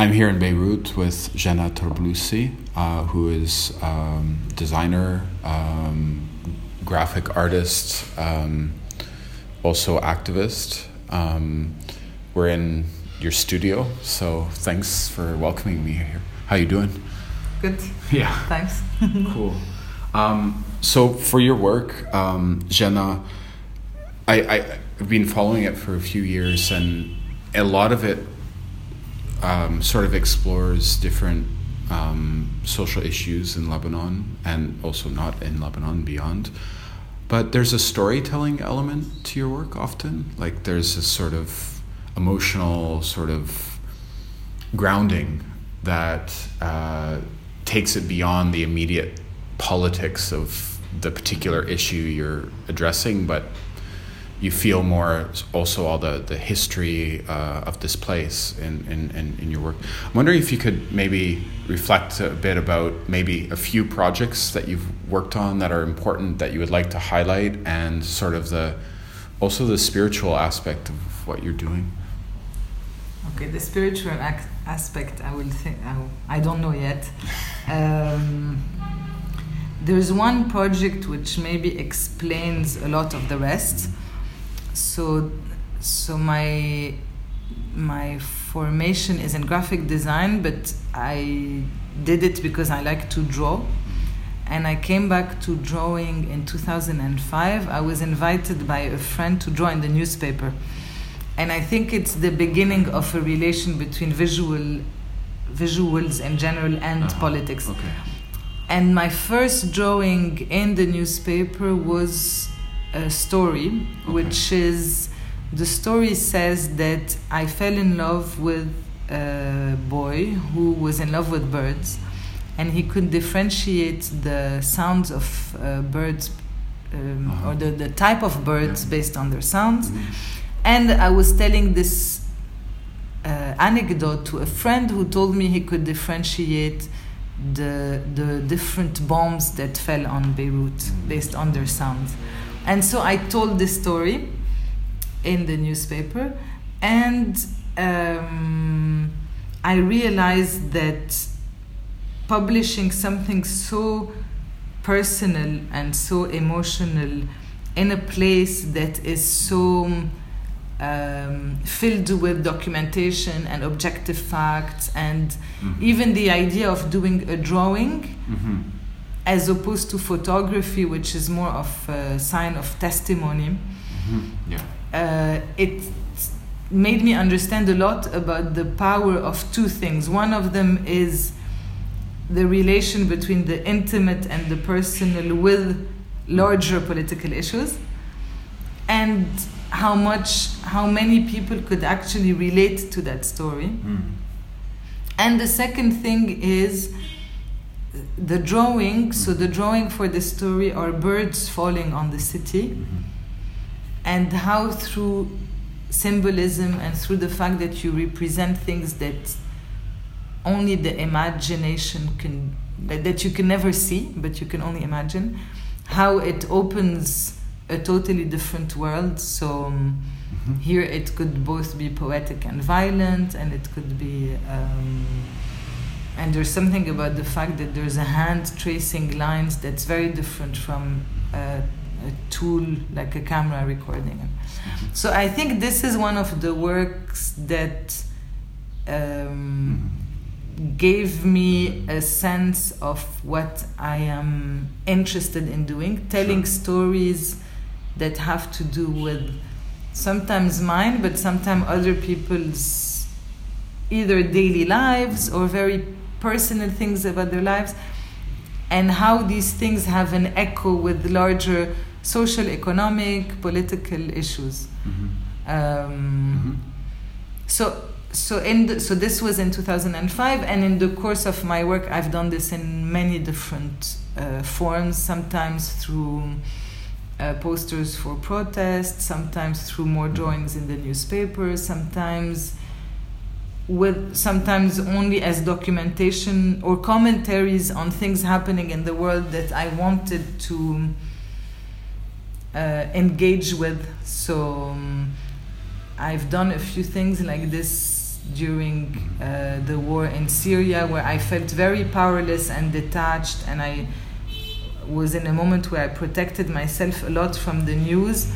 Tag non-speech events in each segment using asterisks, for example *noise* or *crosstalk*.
I'm here in Beirut with Jana Traboulsi, uh, who is um, designer, um, graphic artist, um, also activist. Um, we're in your studio, so thanks for welcoming me here. How you doing? Good. Yeah. Thanks. *laughs* cool. Um, so for your work, um, Jana, I, I, I've been following it for a few years, and a lot of it um, sort of explores different um, social issues in Lebanon and also not in Lebanon, beyond. But there's a storytelling element to your work often. Like there's a sort of emotional sort of grounding that uh, takes it beyond the immediate politics of the particular issue you're addressing, but you feel more also all the, the history uh, of this place in, in, in, in, your work. I'm wondering if you could maybe reflect a bit about maybe a few projects that you've worked on that are important that you would like to highlight and sort of the also the spiritual aspect of what you're doing. Okay, the spiritual ac- aspect, I will think, I, I don't know yet. Um, there's one project which maybe explains a lot of the rest so so my my formation is in graphic design but i did it because i like to draw and i came back to drawing in 2005 i was invited by a friend to draw in the newspaper and i think it's the beginning of a relation between visual visuals in general and uh-huh. politics okay. and my first drawing in the newspaper was a story, okay. which is the story says that I fell in love with a boy who was in love with birds, and he could differentiate the sounds of uh, birds um, uh-huh. or the, the type of birds yeah. based on their sounds. Mm-hmm. And I was telling this uh, anecdote to a friend who told me he could differentiate the the different bombs that fell on Beirut mm-hmm. based on their sounds. And so I told this story in the newspaper, and um, I realized that publishing something so personal and so emotional in a place that is so um, filled with documentation and objective facts, and mm-hmm. even the idea of doing a drawing. Mm-hmm as opposed to photography, which is more of a sign of testimony. Mm-hmm. Yeah. Uh, it made me understand a lot about the power of two things. One of them is the relation between the intimate and the personal with larger political issues, and how much, how many people could actually relate to that story. Mm. And the second thing is the drawing so the drawing for the story are birds falling on the city mm-hmm. and how through symbolism and through the fact that you represent things that only the imagination can that, you can never see but you can only imagine how it opens a totally different world so um, mm-hmm. here it could both be poetic and violent and it could be um, and there's something about the fact that there's a hand tracing lines that's very different from a, a tool like a camera recording. Mm-hmm. So I think this is one of the works that um, mm-hmm. gave me a sense of what I am interested in doing, telling sure. stories that have to do with sometimes mine, but sometimes other people's either daily lives or very personal things about their lives and how these things have an echo with larger social, economic, political issues. Mm-hmm. Um, mm-hmm. So, so in the, so this was in 2005, and in the course of my work, I've done this in many different uh, forms. Sometimes through uh, posters for protests, sometimes through more mm-hmm. drawings in the newspaper, sometimes with sometimes only as documentation or commentaries on things happening in the world that I wanted to uh, engage with. So um, I've done a few things like this during uh, the war in Syria, where I felt very powerless and detached, and I was in a moment where I protected myself a lot from the news.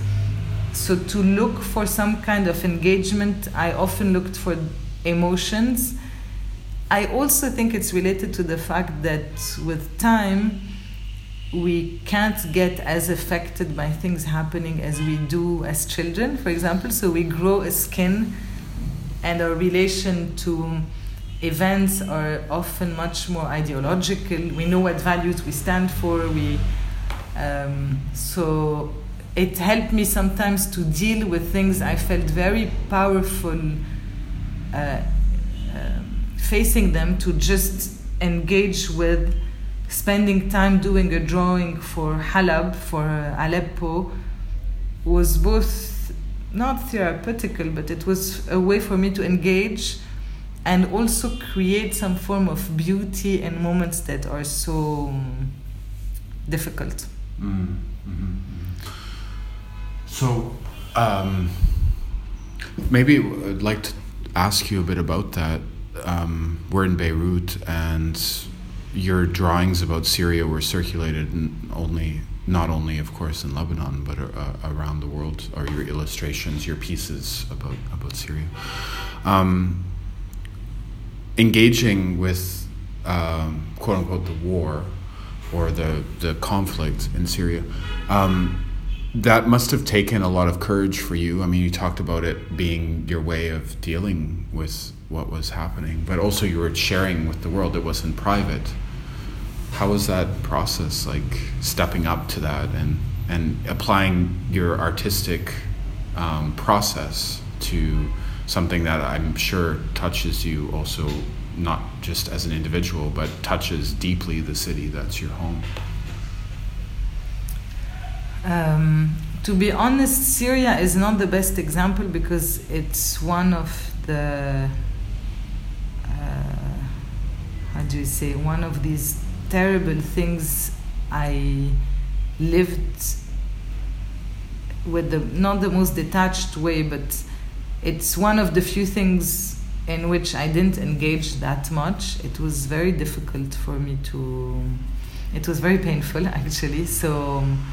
So, to look for some kind of engagement, I often looked for emotions. I also think it's related to the fact that with time, we can't get as affected by things happening as we do as children, for example. So we grow a skin, and our relation to events are often much more ideological. We know what values we stand for. We um, so it helped me sometimes to deal with things I felt very powerful uh, uh, facing them to just engage with spending time doing a drawing for Halab, for uh, Aleppo, was both not therapeutical, but it was a way for me to engage and also create some form of beauty in moments that are so um, difficult. Mm, mm-hmm. So, um, maybe I'd like to ask you a bit about that. Um, we're in Beirut, and your drawings about Syria were circulated only, not only, of course, in Lebanon, but uh, around the world. Or your illustrations, your pieces about about Syria. Um, engaging with um, quote unquote the war or the the conflict in Syria. Um, that must have taken a lot of courage for you. I mean, you talked about it being your way of dealing with what was happening, but also you were sharing with the world. It wasn't private. How was that process like stepping up to that and and applying your artistic um, process to something that I'm sure touches you also not just as an individual but touches deeply the city that's your home um, to be honest syria is not the best example because it's one of the uh, how do you say one of these terrible things i lived with the not the most detached way but it's one of the few things in which I didn't engage that much. It was very difficult for me to. It was very painful *laughs* actually. So um,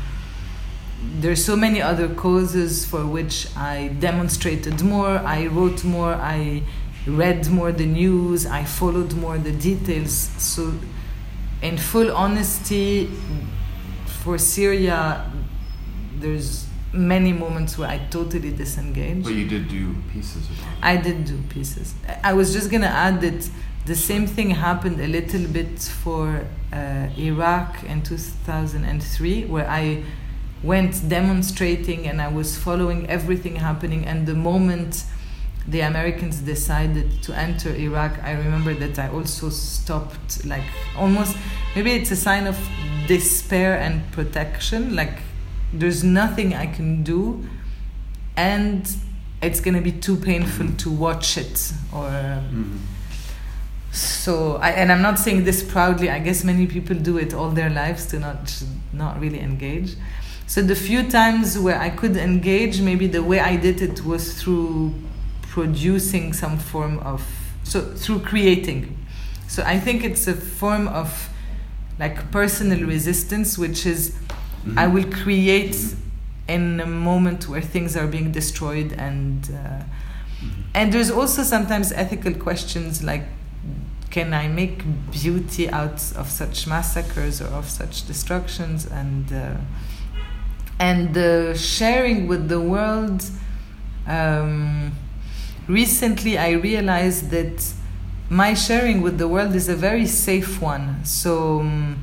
there's so many other causes for which I demonstrated more. I wrote more. I read more the news. I followed more the details. So, in full honesty, for Syria, there's many moments where I totally disengaged. But you did do pieces. I did do pieces. I was just gonna add that the same thing happened a little bit for uh, Iraq in 2003, where I went demonstrating and I was following everything happening. And the moment the Americans decided to enter Iraq, I remember that I also stopped, like almost maybe it's a sign of despair and protection, like there's nothing I can do, and it's gonna be too painful to watch it or. Mm-hmm. So, I, and I'm not saying this proudly. I guess many people do it all their lives to not not really engage. So the few times where I could engage, maybe the way I did it was through producing some form of so through creating. So I think it's a form of like personal resistance, which is Mm-hmm. I will create in a moment where things are being destroyed and uh, mm-hmm. and there's also sometimes ethical questions like can I make beauty out of such massacres or of such destructions and uh, and the sharing with the world um, recently I realized that my sharing with the world is a very safe one so um,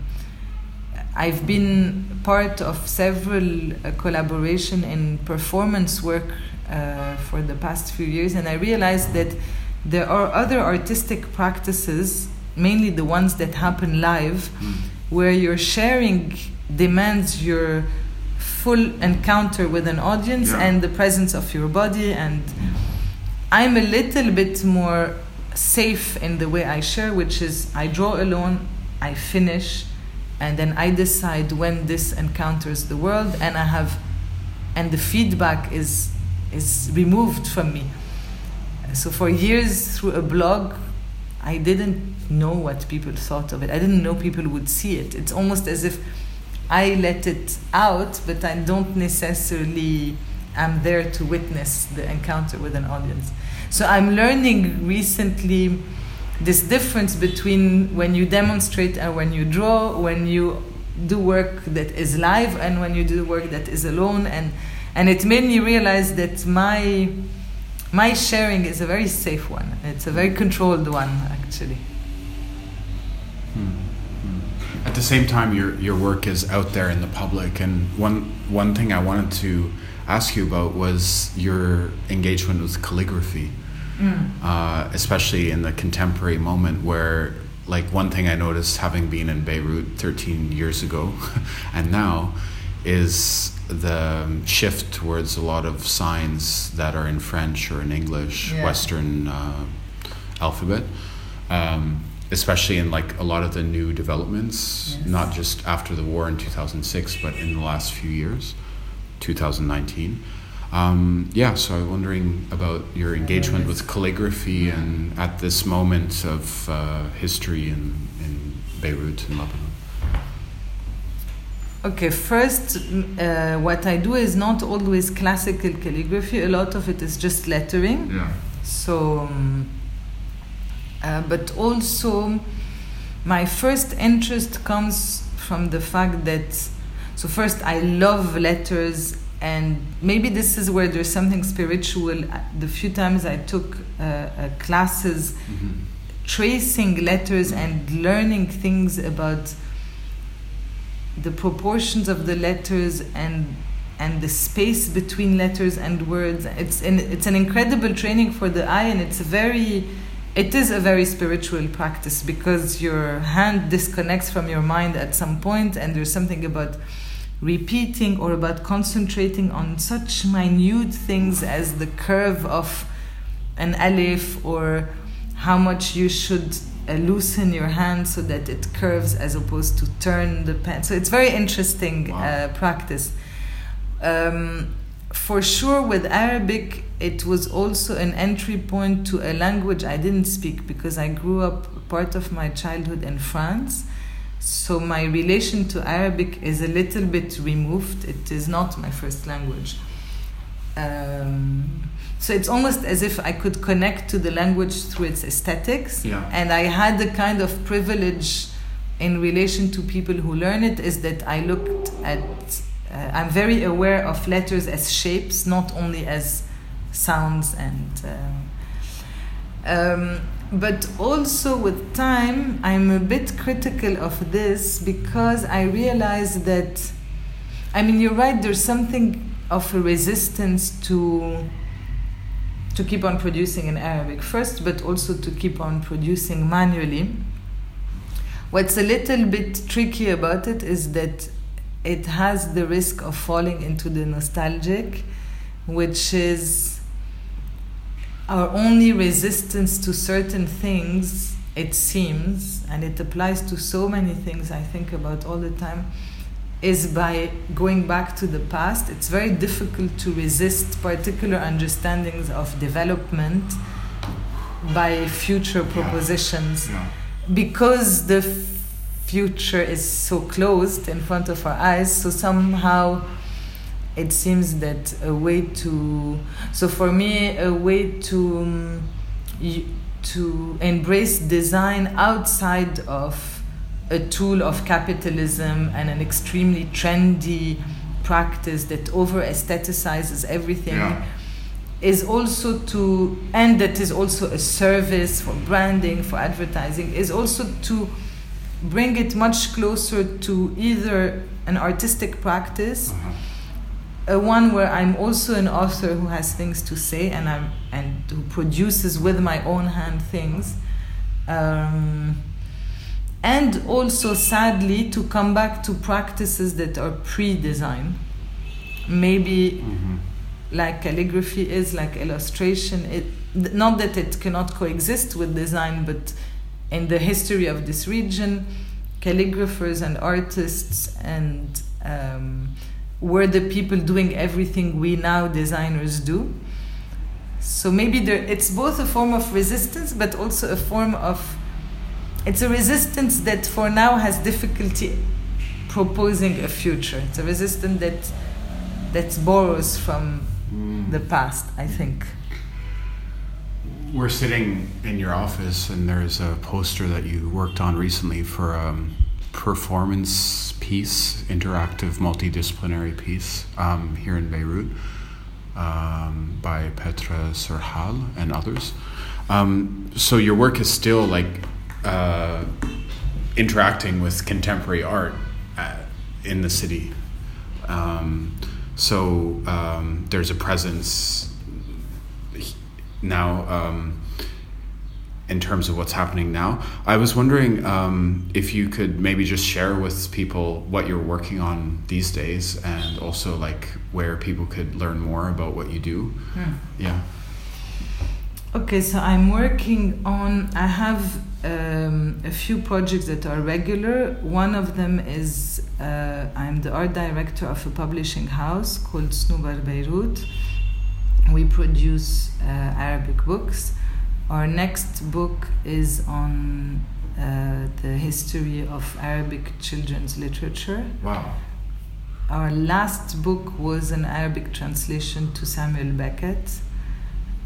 I've been part of several uh, collaboration in performance work uh, for the past few years, and I realized that there are other artistic practices, mainly the ones that happen live, mm. where your sharing demands your full encounter with an audience yeah. and the presence of your body and I'm a little bit more safe in the way I share, which is I draw alone, I finish, and then I decide when this encounters the world, and I have, and the feedback is is removed from me. so for years through a blog, I didn't know what people thought of it. I didn't know people would see it. It's almost as if I let it out, but I don't necessarily am there to witness the encounter with an audience. So I'm learning recently this difference between when you demonstrate and when you draw, when you do work that is live and when you do work that is alone and and it made me realize that my my sharing is a very safe one. It's a very controlled one actually. Hmm. At the same time, your your work is out there in the public, and one one thing I wanted to ask you about was your engagement with calligraphy, mm. uh, especially in the contemporary moment where like one thing I noticed having been in Beirut 13 years ago *laughs* and now is the shift towards a lot of signs that are in French or in English, yeah. Western uh, alphabet, um, especially in like a lot of the new developments, yes. not just after the war in 2006, but in the last few years, 2019. Um, yeah, so I'm wondering about your engagement with calligraphy and at this moment of uh, history in, in Beirut and Lebanon. Okay, first, uh, what I do is not always classical calligraphy. A lot of it is just lettering. Yeah. So, um, uh, but also, my first interest comes from the fact that, so first, I love letters and maybe this is where there's something spiritual the few times i took uh, uh, classes mm-hmm. tracing letters and learning things about the proportions of the letters and and the space between letters and words it's an, it's an incredible training for the eye and it's a very it is a very spiritual practice because your hand disconnects from your mind at some point and there's something about repeating or about concentrating on such minute things as the curve of an alif or how much you should uh, loosen your hand so that it curves as opposed to turn the pen. So it's very interesting wow. uh, practice. Um, for sure, with Arabic, it was also an entry point to a language I didn't speak because I grew up part of my childhood in France so my relation to Arabic is a little bit removed. It is not my first language. Um, so it's almost as if I could connect to the language through its aesthetics. Yeah. And I had the kind of privilege in relation to people who learn it is that I looked at, uh, I'm very aware of letters as shapes, not only as sounds and. Uh, um, but also with time i'm a bit critical of this because i realize that i mean you're right there's something of a resistance to to keep on producing in arabic first but also to keep on producing manually what's a little bit tricky about it is that it has the risk of falling into the nostalgic which is our only resistance to certain things, it seems, and it applies to so many things I think about all the time, is by going back to the past. It's very difficult to resist particular understandings of development by future propositions. Because the future is so closed in front of our eyes. So somehow it seems that a way to so for me a way to um, to embrace design outside of a tool of capitalism and an extremely trendy practice that over aestheticizes everything yeah. is also to and that is also a service for branding for advertising is also to bring it much closer to either an artistic practice uh-huh a one where I'm also an author who has things to say and I'm and who produces with my own hand things. Um, and also sadly to come back to practices that are pre-design maybe mm-hmm. like calligraphy is like illustration it not that it cannot coexist with design but in the history of this region calligraphers and artists and um, were the people doing everything we now designers do. So maybe there, it's both a form of resistance, but also a form of. It's a resistance that for now has difficulty proposing a future. It's a resistance that that borrows from Mm. the past, I think. We're sitting in your office, and there's a poster that you worked on recently for a performance piece, interactive multidisciplinary piece um, here in Beirut um, by Petra Serhal and others. Um, so your work is still like uh, interacting with contemporary art uh, in the city. Um, so um, there's a presence now um, in terms of what's happening now. I was wondering um, if you could maybe just share with people what you're working on these days and also like where people could learn more about what you do. Yeah. Okay, so I'm working on. I have um, a few projects that are regular. One of them is uh, I'm the art director of a publishing house called Snoobar Beirut. We produce uh, Arabic books. Our next book is on uh, the history of Arabic children's literature. Wow. Our last book was an Arabic translation to Samuel Beckett.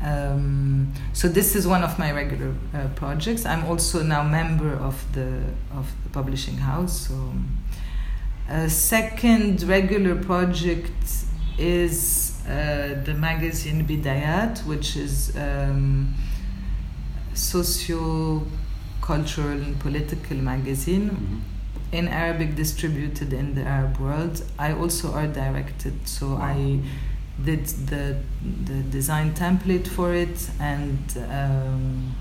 Um, so this is one of my regular uh, projects. I'm also now member of the of the publishing house. So a second regular project is the magazine Bidayat, which is um, socio cultural and political magazine Mhm. in Arabic distributed in the Arab world. I also art directed, so Wow. I did the the design template for it and um,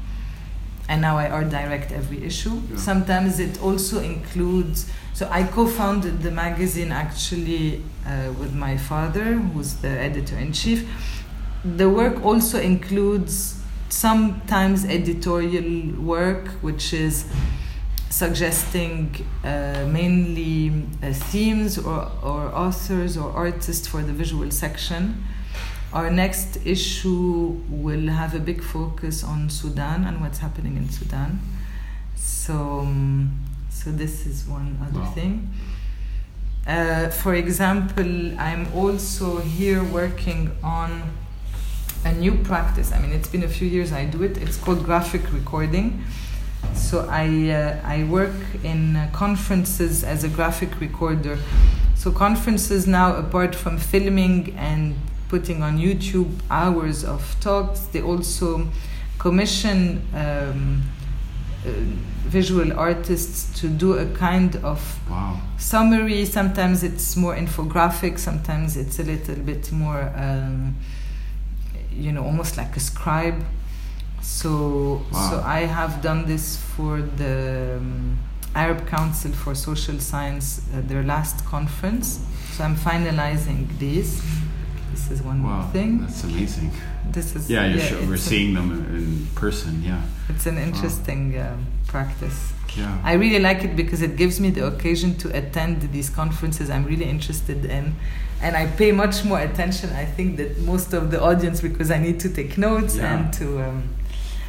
and now I art direct every issue. Yeah. Sometimes it also includes. So I co-founded the magazine actually uh, with my father, who's the editor in chief. The work also includes sometimes editorial work, which is suggesting uh, mainly uh, themes or, or authors or artists for the visual section. Our next issue will have a big focus on Sudan and what's happening in Sudan. So, um, so this is one other Wow. thing. Uh, for example, I'm also here working on a new practice. I mean, it's been a few years I do it. It's called graphic recording. So I uh, I work in uh, conferences as a graphic recorder. So conferences now, apart from filming and putting on YouTube hours of talks, they also commission um, visual artists to do a kind of Wow. summary. Sometimes it's more infographic. Sometimes it's a little bit more, um, you know, almost like a scribe. So, Wow. so I have done this for the um, Arab Council for Social Science, uh, their last conference. So I'm finalizing these. This is one Wow. thing. That's amazing. This is Yeah, you're sure, we're seeing them in person. Yeah. It's an interesting um, practice. Yeah. I really like it because it gives me the occasion to attend these conferences I'm really interested in. And I pay much more attention, I think, that most of the audience because I need to take notes Yeah. and to. Um,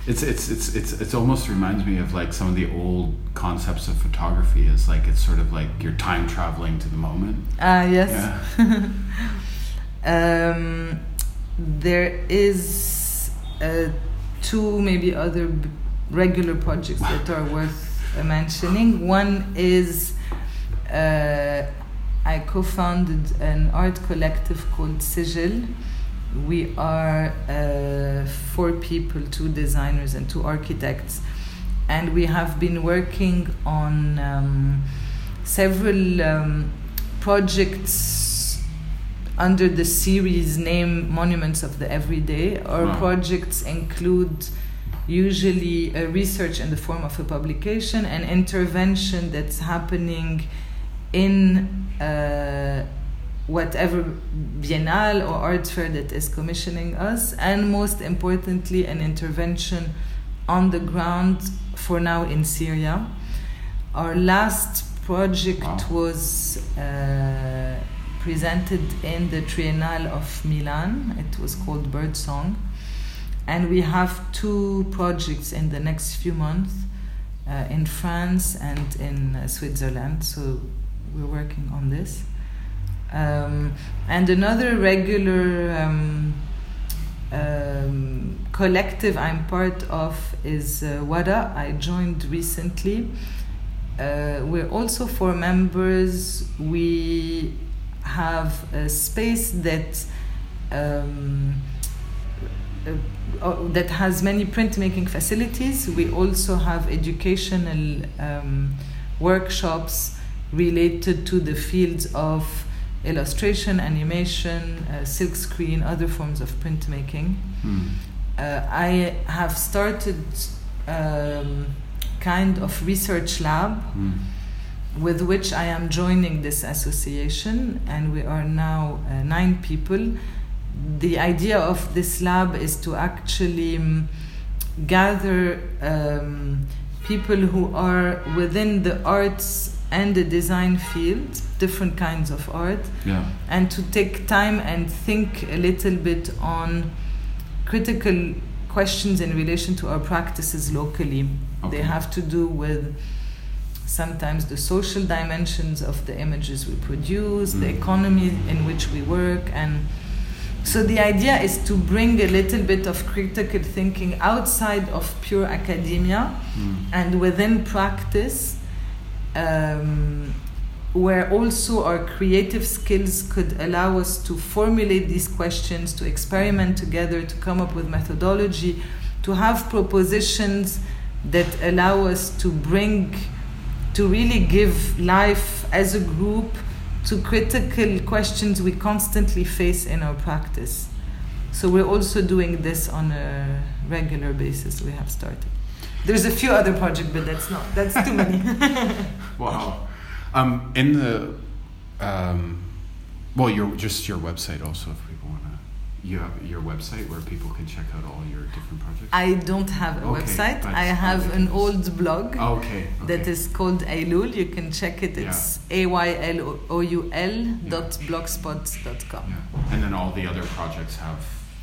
It's it's it's it's it's almost reminds me of like some of the old concepts of photography. Is like it's sort of like you're time traveling to the moment. ah, yes. Yeah. *laughs* um, there is uh, two, maybe other b- regular projects that are worth uh, mentioning. One is uh, I co founded an art collective called Sigil. We are uh, four people, two designers and two architects, and we have been working on um, several um, projects under the series name Monuments of the Everyday. Our Wow. projects include usually a research in the form of a publication and intervention that's happening in uh, whatever biennale or art fair that is commissioning us, and most importantly, an intervention on the ground for now in Syria. Our last project Wow. was uh, presented in the Triennale of Milan. It was called Birdsong. and we have two projects in the next few months uh, in France and in uh, Switzerland. So we're working on this. Um, and another regular um, um, collective I'm part of is uh, WADA. I joined recently. Uh, we're also four members. We have a space that um, uh, uh, that has many printmaking facilities. We also have educational um, workshops related to the fields of illustration, animation, uh, silkscreen, other forms of printmaking. Hmm. Uh, I have started um, kind of research lab Hmm. With which I am joining this association, and we are now uh, nine people. The idea of this lab is to actually um, gather um, people who are within the arts and the design field, different kinds of art, Yeah. and to take time and think a little bit on critical questions in relation to our practices locally. Okay. They have to do with sometimes the social dimensions of the images we produce, the Mm. economy in which we work, and so the idea is to bring a little bit of critical thinking outside of pure academia Hmm. and within practice, um, where also our creative skills could allow us to formulate these questions, to experiment together, to come up with methodology, to have propositions that allow us to bring, to really give life as a group to critical questions we constantly face in our practice. So we're also doing this on a regular basis. We have started. There's a few other projects, but that's not. That's too many. *laughs* Wow. Um, in the, um, well, your just your website also, if to, you have your website where people can check out all your different projects. I don't have a Okay, website. I have an old blog Oh, okay. okay. that is called Ayloul. You can check it. It's a y l o u l dot blogspot dot com. Yeah. And then all the other projects have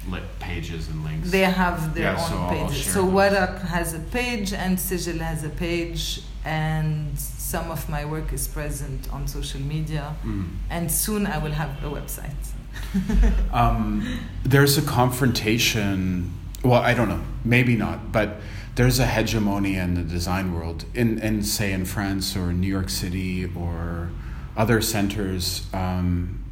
lit pages and links. They have their Yeah, so own I'll pages. So. Warak has a page and Sigil has a page and some of my work is present on social media Mm. and soon I will have a website. *laughs* Um, there's a confrontation. Well, I don't know. Maybe not, but there's a hegemony in the design world, in, in say in France or New York City or other centers um,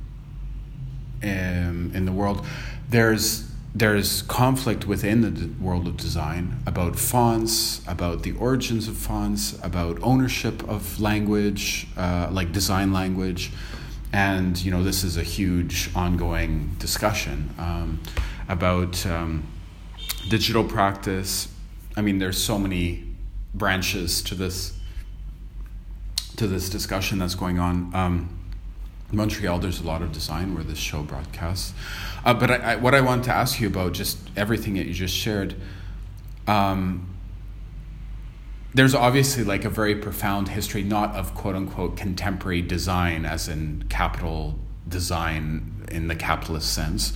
in, in the world. There's there's conflict within the world of design about fonts, about the origins of fonts, about ownership of language, uh, like design language, and you know this is a huge ongoing discussion um, about um, digital practice. I mean, there's so many branches to this to this discussion that's going on. Um, Montreal, there's a lot of design where this show broadcasts. Uh, but I, I, what I want to ask you about, just everything that you just shared, um, there's obviously like a very profound history, not of quote unquote contemporary design, as in capital design in the capitalist sense,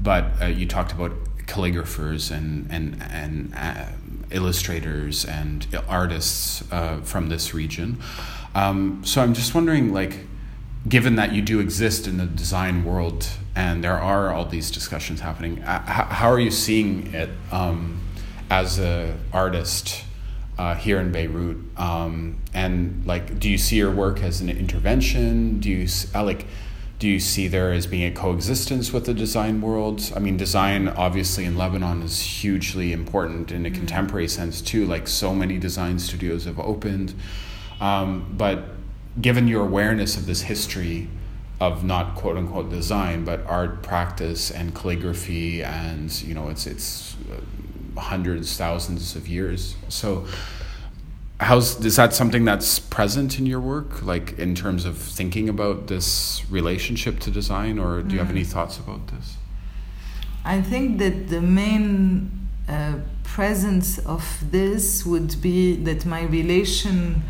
but uh, you talked about calligraphers and and and uh, illustrators and artists uh, from this region. Um, so I'm just wondering, like, given that you do exist in the design world and there are all these discussions happening, uh, how are you seeing it um, as an artist uh, here in Beirut? Um, and like, do you see your work as an intervention? Do you uh, like? Do you see there as being a coexistence with the design world? I mean, design obviously in Lebanon is hugely important in a contemporary sense too. Like so many design studios have opened, um, but given your awareness of this history of not quote unquote design but art practice and calligraphy and you know it's it's uh, hundreds thousands of years. So how's is that something that's present in your work like in terms of thinking about this relationship to design or do you have any thoughts about this? I think that the main uh, presence of this would be that my relation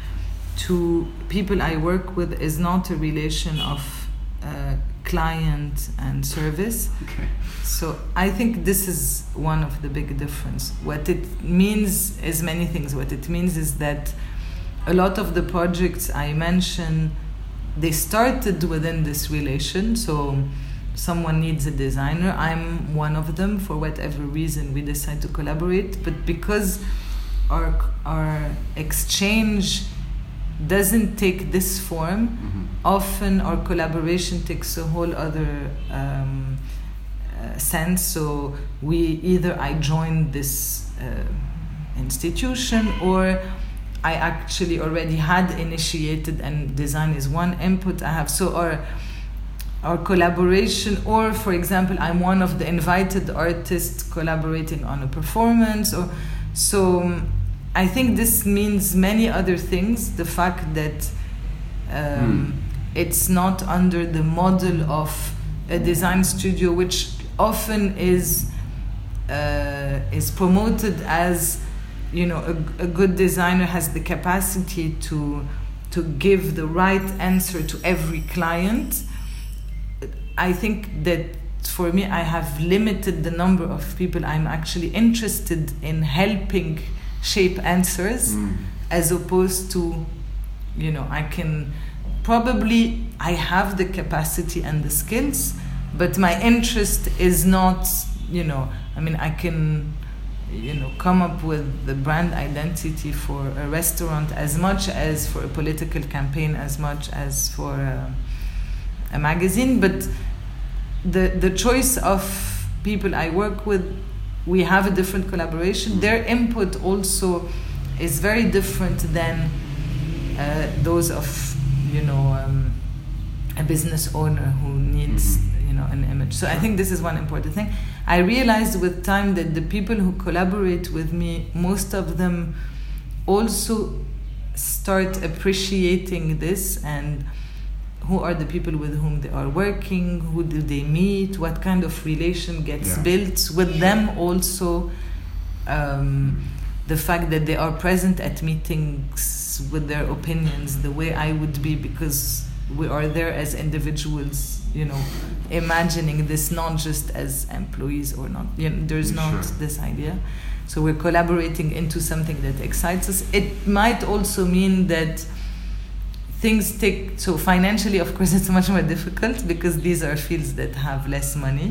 to people I work with is not a relation of uh, client and service. Okay. So I think this is one of the big difference. What it means is many things. What it means is that a lot of the projects I mentioned, they started within this relation. So someone needs a designer. I'm one of them. For whatever reason, we decide to collaborate. But because our our exchange doesn't take this form, Mhm. often our collaboration takes a whole other um, uh, sense. So we either I joined this uh, institution or I actually already had initiated and design is one input I have. So our our collaboration or for example i'm one of the invited artists collaborating on a performance or so um, i think this means many other things. The fact that um, it's not under the model of a design studio which often is uh, is promoted as you know a, a good designer has the capacity to to give the right answer to every client. I think that for me, I have limited the number of people I'm actually interested in helping shape answers Mm. as opposed to, you know, I can probably, I have the capacity and the skills, but my interest is not, you know, I mean, I can, you know, come up with the brand identity for a restaurant as much as for a political campaign, as much as for. A, a magazine, but the the choice of people I work with, we have a different collaboration. Their input also is very different than uh, those of you know um, a business owner who needs Mhm. you know an image. So I think this is one important thing. I realized with time that the people who collaborate with me, most of them also start appreciating this and who are the people with whom they are working who do they meet what kind of relation gets Yeah. built with them also um, the fact that they are present at meetings with their opinions the way i would be because we are there as individuals you know imagining this not just as employees or not you know, there's not Sure. this idea so we're collaborating into something that excites us it might also mean that things take so financially of course *laughs* it's much more difficult because these are fields that have less money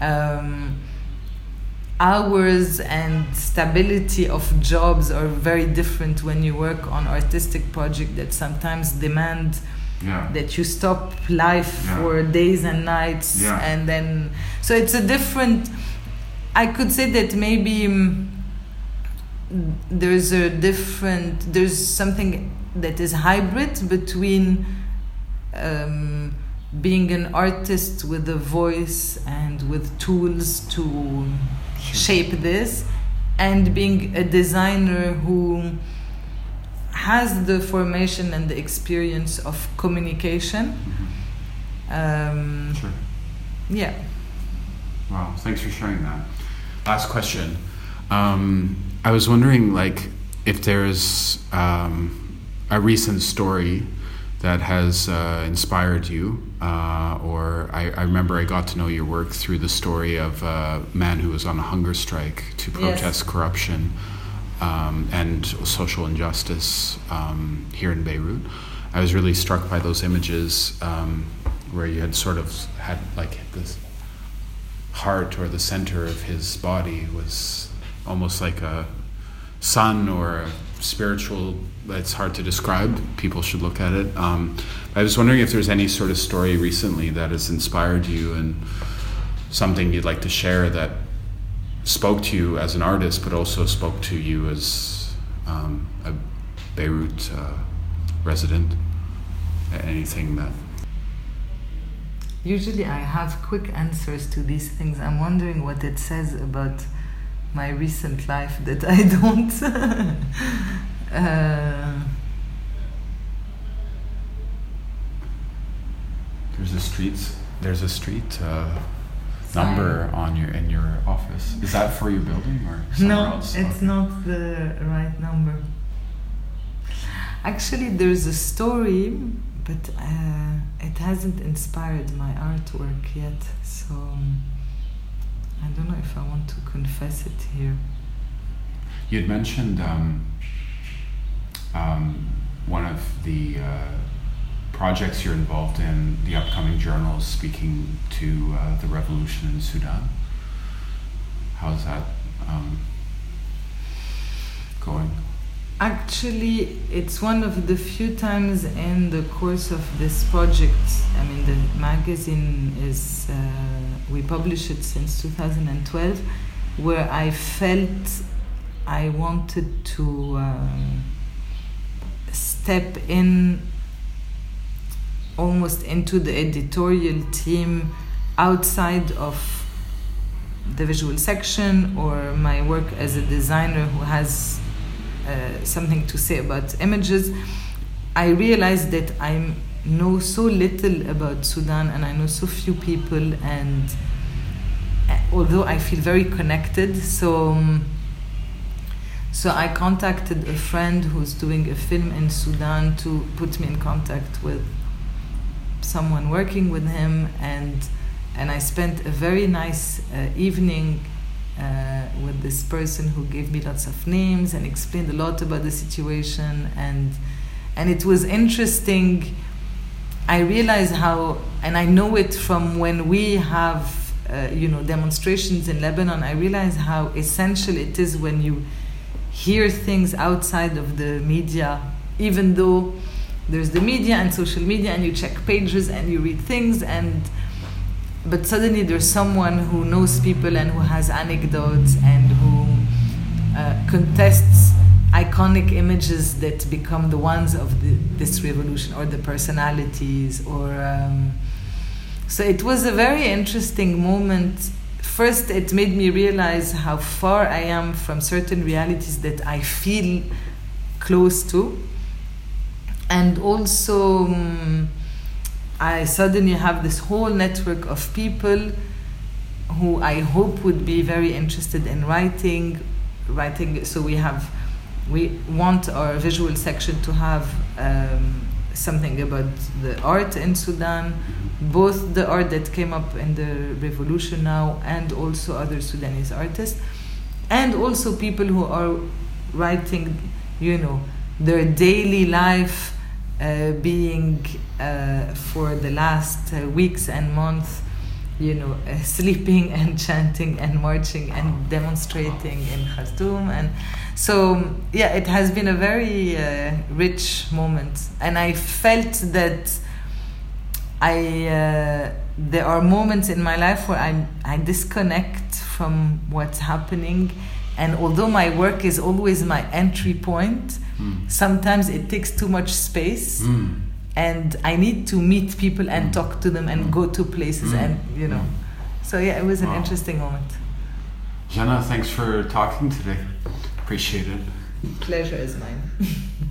um, hours and stability of jobs are very different when you work on artistic project that sometimes demand Yeah. that you stop life Yeah. for days and nights Yeah. and then so it's a different i could say that maybe mm, there's a different there's something that is hybrid between um, being an artist with a voice and with tools to shape this and being a designer who has the formation and the experience of communication Mhm. um, Sure. yeah Wow, thanks for sharing that. Last question. Um, I was wondering, like, if there's um, a recent story that has uh, inspired you, uh, or I, I remember I got to know your work through the story of a man who was on a hunger strike to Yes. protest corruption um, and social injustice um, here in Beirut. I was really struck by those images um, where you had sort of had like this heart or the center of his body was almost like a sun or a spiritual it's hard to describe. People should look at it. Um, i was wondering if there's any sort of story recently that has inspired you and something you'd like to share that spoke to you as an artist but also spoke to you as um, a beirut uh, resident? Anything that? Usually i have quick answers to these things. I'm wondering what it says about my recent life that i don't *laughs* uh, There's a street. There's a street uh, number on your in your office. Is that for your building or somewhere no else? it's Okay. not the right number actually there's a story but uh, it hasn't inspired my artwork yet. So um, I don't know if I want to confess it here. You'd mentioned um, um, one of the uh, projects you're involved in, the upcoming journal, is speaking to uh, the revolution in Sudan. How's that um, going? Actually, it's one of the few times in the course of this project. I mean, the magazine is, uh, we publish it since 2012, where I felt I wanted to um, step in almost into the editorial team outside of the visual section or my work as a designer who has uh, something to say about images, I realized that I know so little about Sudan and I know so few people, and uh, although I feel very connected, so. Um, so I contacted a friend who's doing a film in Sudan to put me in contact with someone working with him, and and I spent a very nice uh, evening uh, with this person who gave me lots of names and explained a lot about the situation and and it was interesting. I realized how and i know it from when we have uh, you know demonstrations in lebanon i realize how essential it is when you hear things outside of the media even though there's the media and social media and you check pages and you read things and but suddenly there's someone who knows people and who has anecdotes and who uh, contests iconic images that become the ones of the, this revolution or the personalities or um, so it was a very interesting moment first it made me realize how far i am from certain realities that i feel close to and also um, I suddenly have this whole network of people who I hope would be very interested in writing, writing. So we have, we want our visual section to have um, something about the art in Sudan, both the art that came up in the revolution now, and also other Sudanese artists, and also people who are writing, you know, their daily life uh, being uh, for the last uh, weeks and months, you know, uh, *laughs* sleeping and chanting and marching and demonstrating in Khartoum. And so, yeah, it has been a very uh, rich moment. And I felt that I, uh, there are moments in my life where I, I disconnect from what's happening. And although my work is always my entry point, Mm. Sometimes it takes too much space. Mm. And I need to meet people and hmm. talk to them and hmm. go to places and, you know. So, yeah, it was an wow. interesting moment. Jana, thanks for talking today. Appreciate it. Pleasure is mine. *laughs*